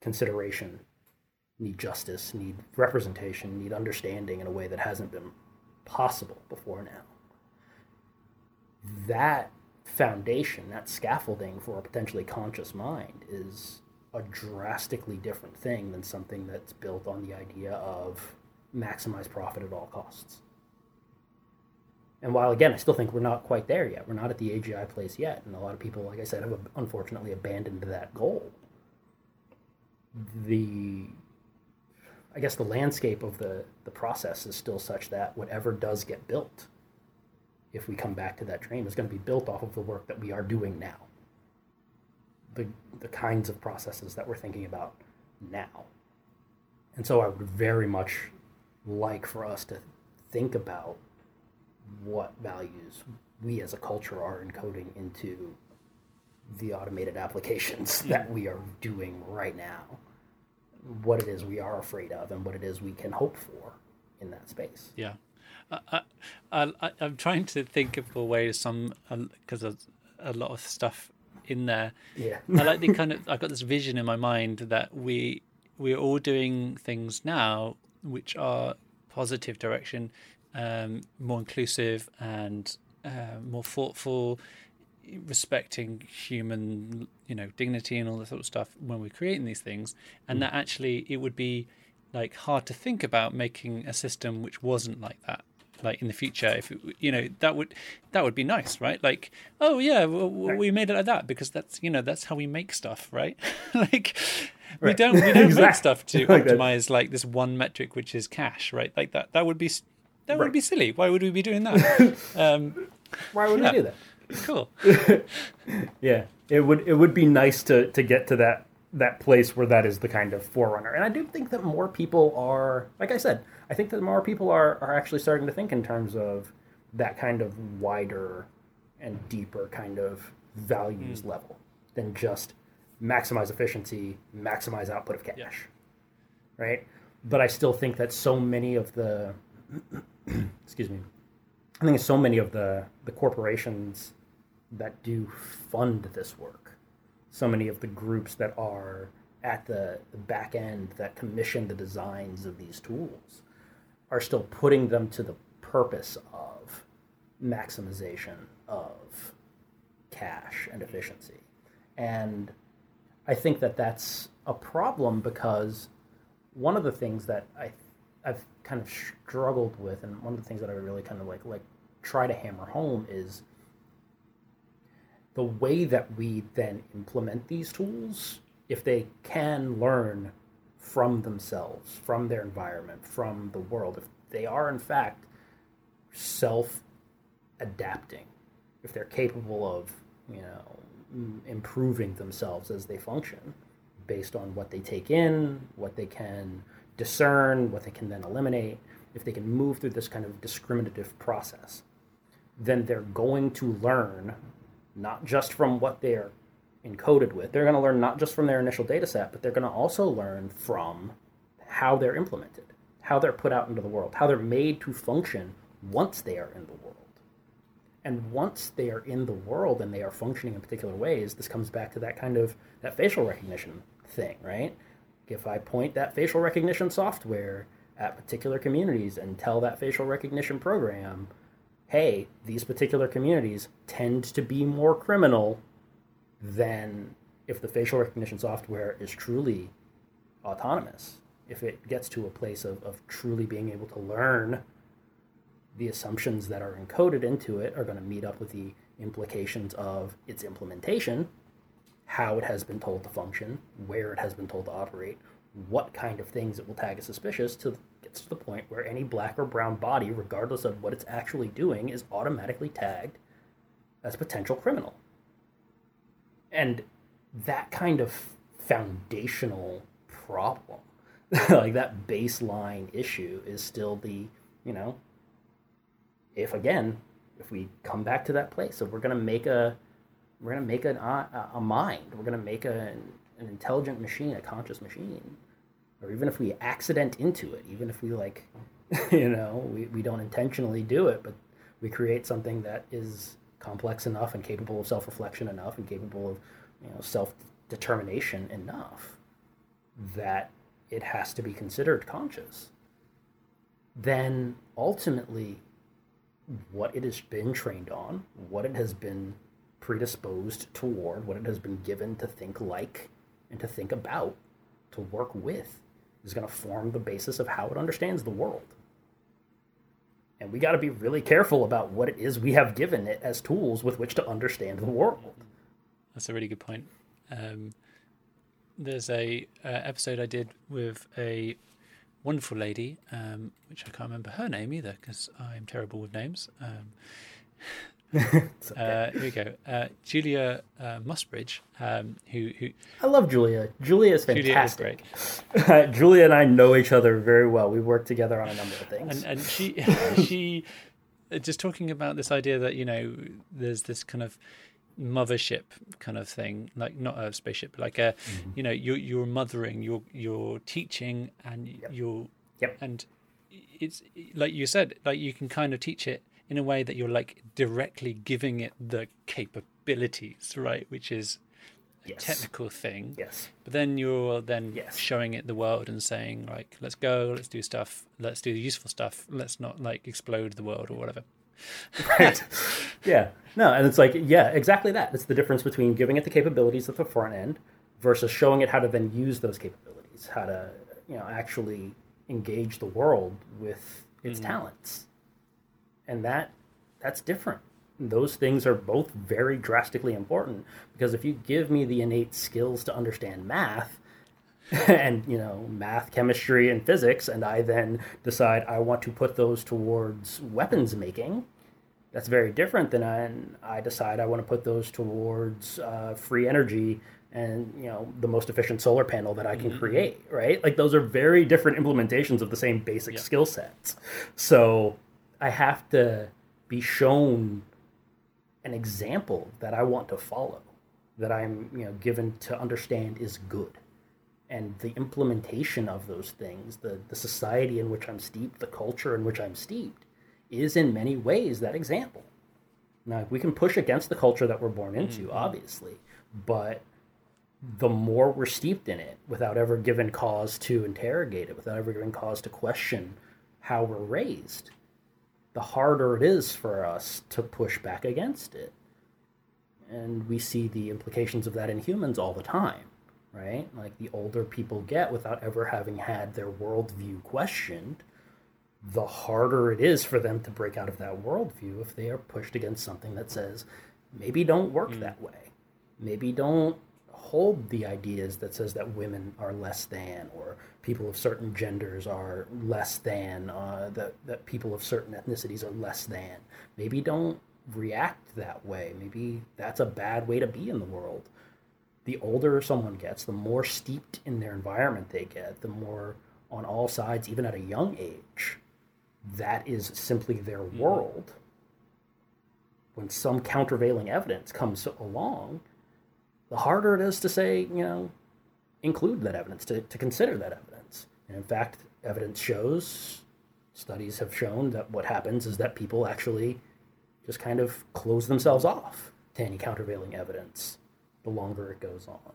S2: consideration, need justice, need representation, need understanding in a way that hasn't been possible before now. That foundation, that scaffolding for a potentially conscious mind is a drastically different thing than something that's built on the idea of maximize profit at all costs. And while again, I still think we're not quite there yet. We're not at the AGI place yet, and a lot of people, like I said, have unfortunately abandoned that goal. The, I guess, the landscape of the the process is still such that whatever does get built, if we come back to that dream, is going to be built off of the work that we are doing now. The the kinds of processes that we're thinking about now. And so I would very much like for us to think about what values we as a culture are encoding into the automated applications that we are doing right now. What it is we are afraid of and what it is we can hope for in that space.
S1: Yeah. I, I, am trying to think of a way some because there's a lot of stuff in there.
S2: Yeah.
S1: I like the kind of i got this vision in my mind that we we're all doing things now which are positive direction, um, more inclusive and uh, more thoughtful, respecting human, you know, dignity and all that sort of stuff when we're creating these things, and mm. that actually it would be like hard to think about making a system which wasn't like that like in the future if it, you know that would that would be nice right? Like oh yeah we made it like that because that's you know that's how we make stuff right? [laughs] Like we don't we [laughs] don't exactly. make stuff to [laughs] like optimize that. like this one metric which is cash right like that that would be that would be silly why would we be doing that [laughs] um,
S2: why would yeah. we do that
S1: cool
S2: yeah it would it would be nice to to get to that that place where that is the kind of forerunner and i do think that more people are like i said i think that more people are are actually starting to think in terms of that kind of wider and deeper kind of values mm. level than just maximize efficiency, maximize output of cash. Yeah. Right? But I still think that so many of the [clears throat] excuse me. I think so many of the the corporations that do fund this work, so many of the groups that are at the, the back end that commission the designs of these tools are still putting them to the purpose of maximization of cash and efficiency. And I think that that's a problem because one of the things that I I've kind of struggled with, and one of the things that I really kind of like like try to hammer home is the way that we then implement these tools. If they can learn from themselves, from their environment, from the world, if they are in fact self adapting, if they're capable of you know improving themselves as they function based on what they take in, what they can discern, what they can then eliminate, if they can move through this kind of discriminative process, then they're going to learn not just from what they're encoded with, they're going to learn not just from their initial data set, but they're going to also learn from how they're implemented, how they're put out into the world, how they're made to function once they are in the world. And once they are in the world and they are functioning in particular ways, this comes back to that kind of that facial recognition thing, right? If I point that facial recognition software at particular communities and tell that facial recognition program, hey, these particular communities tend to be more criminal than if the facial recognition software is truly autonomous. If it gets to a place of, of truly being able to learn the assumptions that are encoded into it are going to meet up with the implications of its implementation, how it has been told to function, where it has been told to operate, what kind of things it will tag as suspicious to gets to the point where any black or brown body, regardless of what it's actually doing, is automatically tagged as potential criminal. And that kind of foundational problem, [laughs] like that baseline issue, is still the, you know, if again, if we come back to that place, if we're going to make a we're to make an, a, a mind. We're going to make a, an intelligent machine, a conscious machine. Or even if we accident into it, even if we like, [laughs] you know, we, we don't intentionally do it, but we create something that is complex enough and capable of self-reflection enough and capable of, you know, self-determination enough that it has to be considered conscious. Then ultimately, what it has been trained on, what it has been predisposed toward, what it has been given to think like and to think about, to work with, is going to form the basis of how it understands the world. And we got to be really careful about what it is we have given it as tools with which to understand the world.
S1: That's a really good point. Um, there's a uh, episode I did with a wonderful lady, um, which I can't remember her name either because I'm terrible with names. Um, [laughs] okay. uh, here we go. Uh, Julia uh, Mossbridge, um, who, who
S2: I love Julia. Julia is fantastic. Julia, is [laughs] Julia and I know each other very well. We work together on a number of things.
S1: And, and she [laughs] she just talking about this idea that you know there's this kind of mothership kind of thing like not a spaceship like a mm-hmm. you know you're you're mothering you're you're teaching and yep. you're
S2: yep.
S1: and it's like you said like you can kind of teach it in a way that you're like directly giving it the capabilities, right? Which is a yes. technical thing.
S2: Yes.
S1: But then you're then yes. showing it the world and saying like, let's go, let's do stuff, let's do the useful stuff. Let's not like explode the world or whatever. [laughs]
S2: right. Yeah. No, and it's like, yeah, exactly that. It's the difference between giving it the capabilities at the front end versus showing it how to then use those capabilities, how to, you know, actually engage the world with its mm-hmm. talents and that that's different those things are both very drastically important because if you give me the innate skills to understand math [laughs] and you know math chemistry and physics and i then decide i want to put those towards weapons making that's very different than I, I decide i want to put those towards uh, free energy and you know the most efficient solar panel that i can mm-hmm. create right like those are very different implementations of the same basic yep. skill sets so I have to be shown an example that I want to follow, that I'm you know given to understand is good, and the implementation of those things, the the society in which I'm steeped, the culture in which I'm steeped, is in many ways that example. Now we can push against the culture that we're born into, mm-hmm. obviously, but the more we're steeped in it without ever given cause to interrogate it, without ever giving cause to question how we're raised, the harder it is for us to push back against it. And we see the implications of that in humans all the time, right? Like the older people get without ever having had their worldview questioned, the harder it is for them to break out of that worldview if they are pushed against something that says, maybe don't work mm. that way. Maybe don't hold the ideas that says that women are less than or people of certain genders are less than uh, that, that people of certain ethnicities are less than maybe don't react that way maybe that's a bad way to be in the world the older someone gets the more steeped in their environment they get the more on all sides even at a young age that is simply their mm-hmm. world when some countervailing evidence comes along the harder it is to say, you know, include that evidence, to, to consider that evidence. And in fact, evidence shows, studies have shown that what happens is that people actually just kind of close themselves off to any countervailing evidence the longer it goes on.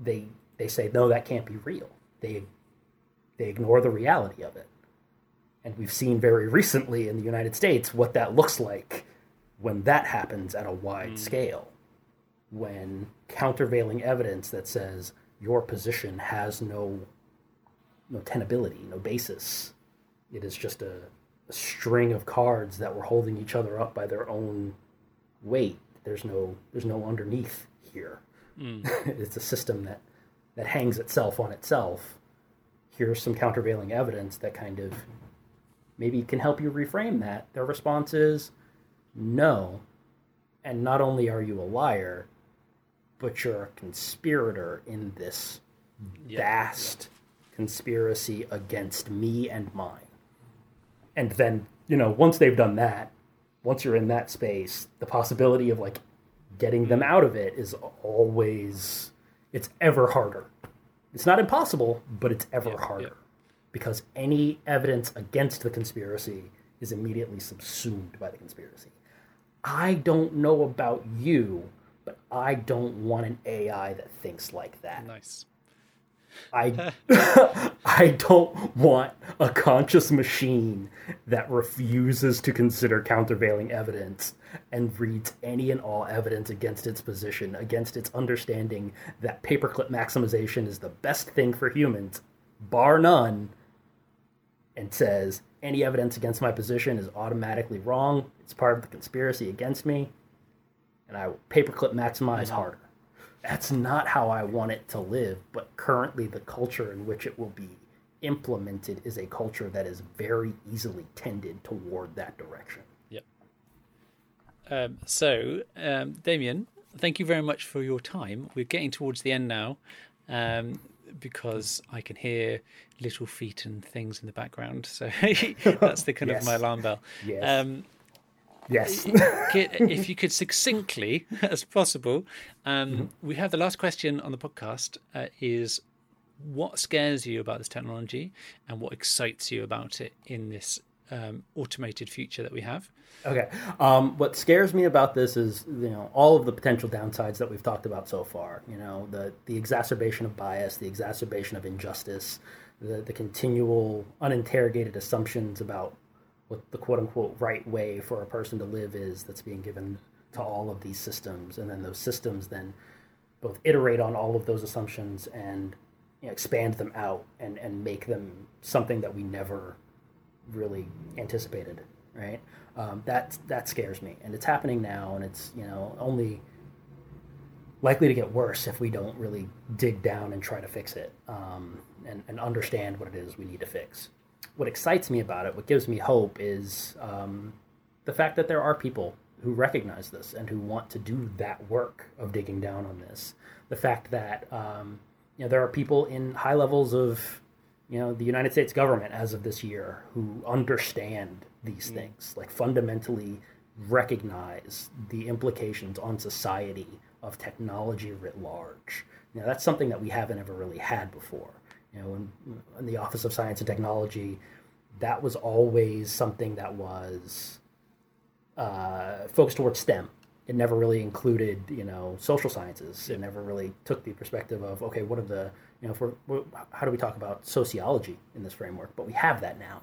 S2: They they say no, that can't be real. They they ignore the reality of it. And we've seen very recently in the United States what that looks like when that happens at a wide mm. scale when countervailing evidence that says your position has no no tenability, no basis. It is just a, a string of cards that were holding each other up by their own weight. There's no there's no underneath here. Mm. [laughs] it's a system that that hangs itself on itself. Here's some countervailing evidence that kind of maybe it can help you reframe that. Their response is no. And not only are you a liar, but you're a conspirator in this vast conspiracy against me and mine. And then, you know, once they've done that, once you're in that space, the possibility of like getting them mm. out of it is always it's ever harder. It's not impossible, but it's ever harder. Because any evidence against the conspiracy is immediately subsumed by the conspiracy. I don't know about you, but I don't want an AI that thinks like that.
S1: Nice.
S2: I [laughs] [laughs] I don't want a conscious machine that refuses to consider countervailing evidence and reads any and all evidence against its position, against its understanding that paperclip maximization is the best thing for humans, bar none, and says any evidence against my position is automatically wrong. It's part of the conspiracy against me and I paperclip maximize harder. That's not how I want it to live, but currently the culture in which it will be implemented is a culture that is very easily tended toward that direction.
S1: Yep. Um, so, um, Damien, thank you very much for your time. We're getting towards the end now um, because I can hear little feet and things in the background. So [laughs] that's the kind yes. of my alarm bell.
S2: Yes. Um, Yes.
S1: if you could succinctly, [laughs] as possible, um, mm-hmm. we have the last question on the podcast uh, is what scares you about this technology and what excites you about it in this um, automated future that we have?
S2: Okay. Um, what scares me about this is, you know, all of the potential downsides that we've talked about so far. You know, the the exacerbation of bias, the exacerbation of injustice, the the continual uninterrogated assumptions about what the quote unquote right way for a person to live is that's being given to all of these systems and then those systems then both iterate on all of those assumptions and you know, expand them out and, and make them something that we never really anticipated right? Um, that that scares me. And it's happening now and it's you know only likely to get worse if we don't really dig down and try to fix it um, and, and understand what it is we need to fix. What excites me about it, what gives me hope, is um, the fact that there are people who recognize this and who want to do that work of digging down on this. The fact that um, you know there are people in high levels of you know the United States government as of this year who understand these mm. things, like fundamentally recognize the implications on society of technology writ large. You know, that's something that we haven't ever really had before. You know, in, in the Office of Science and Technology, that was always something that was uh, focused towards STEM. It never really included, you know, social sciences. It never really took the perspective of, okay, what are the, you know, for how do we talk about sociology in this framework? But we have that now.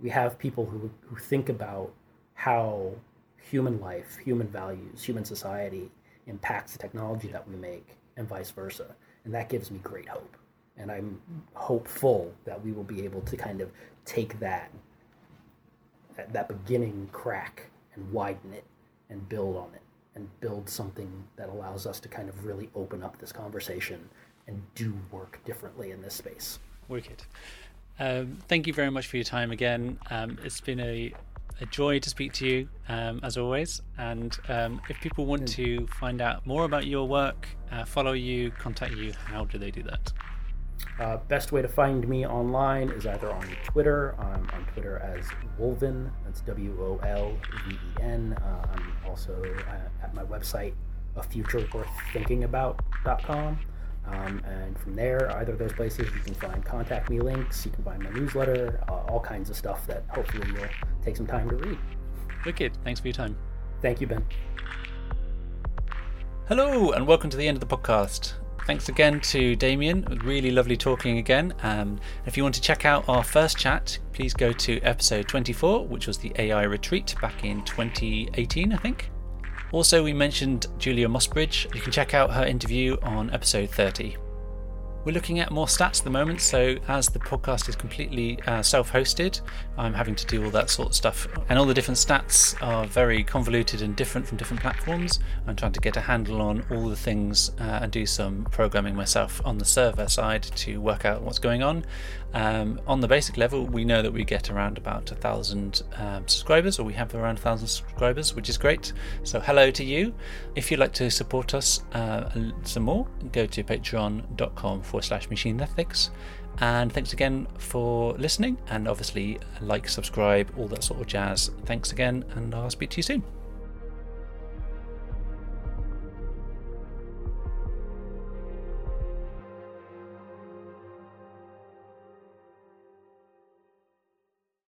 S2: We have people who who think about how human life, human values, human society impacts the technology that we make, and vice versa. And that gives me great hope. And I'm hopeful that we will be able to kind of take that that beginning crack and widen it and build on it and build something that allows us to kind of really open up this conversation and do work differently in this space.
S1: Wicked. Um, thank you very much for your time again. Um, it's been a, a joy to speak to you, um, as always. And um, if people want to find out more about your work, uh, follow you, contact you, how do they do that?
S2: Uh, best way to find me online is either on Twitter. I'm on Twitter as Wolven. That's W O L V E N. Uh, I'm also at, at my website, a future worth thinking about.com. Um, and from there, either of those places, you can find contact me links, you can find my newsletter, uh, all kinds of stuff that hopefully you'll take some time to read.
S1: Wicked. Thanks for your time.
S2: Thank you, Ben.
S1: Hello, and welcome to the end of the podcast. Thanks again to Damien. Really lovely talking again. Um, if you want to check out our first chat, please go to episode 24, which was the AI retreat back in 2018, I think. Also, we mentioned Julia Mossbridge. You can check out her interview on episode 30. We're looking at more stats at the moment, so as the podcast is completely uh, self hosted, I'm having to do all that sort of stuff. And all the different stats are very convoluted and different from different platforms. I'm trying to get a handle on all the things uh, and do some programming myself on the server side to work out what's going on. Um, on the basic level, we know that we get around about a thousand um, subscribers, or we have around a thousand subscribers, which is great. So, hello to you. If you'd like to support us uh, some more, go to patreon.com forward slash machine ethics. And thanks again for listening, and obviously, like, subscribe, all that sort of jazz. Thanks again, and I'll speak to you soon.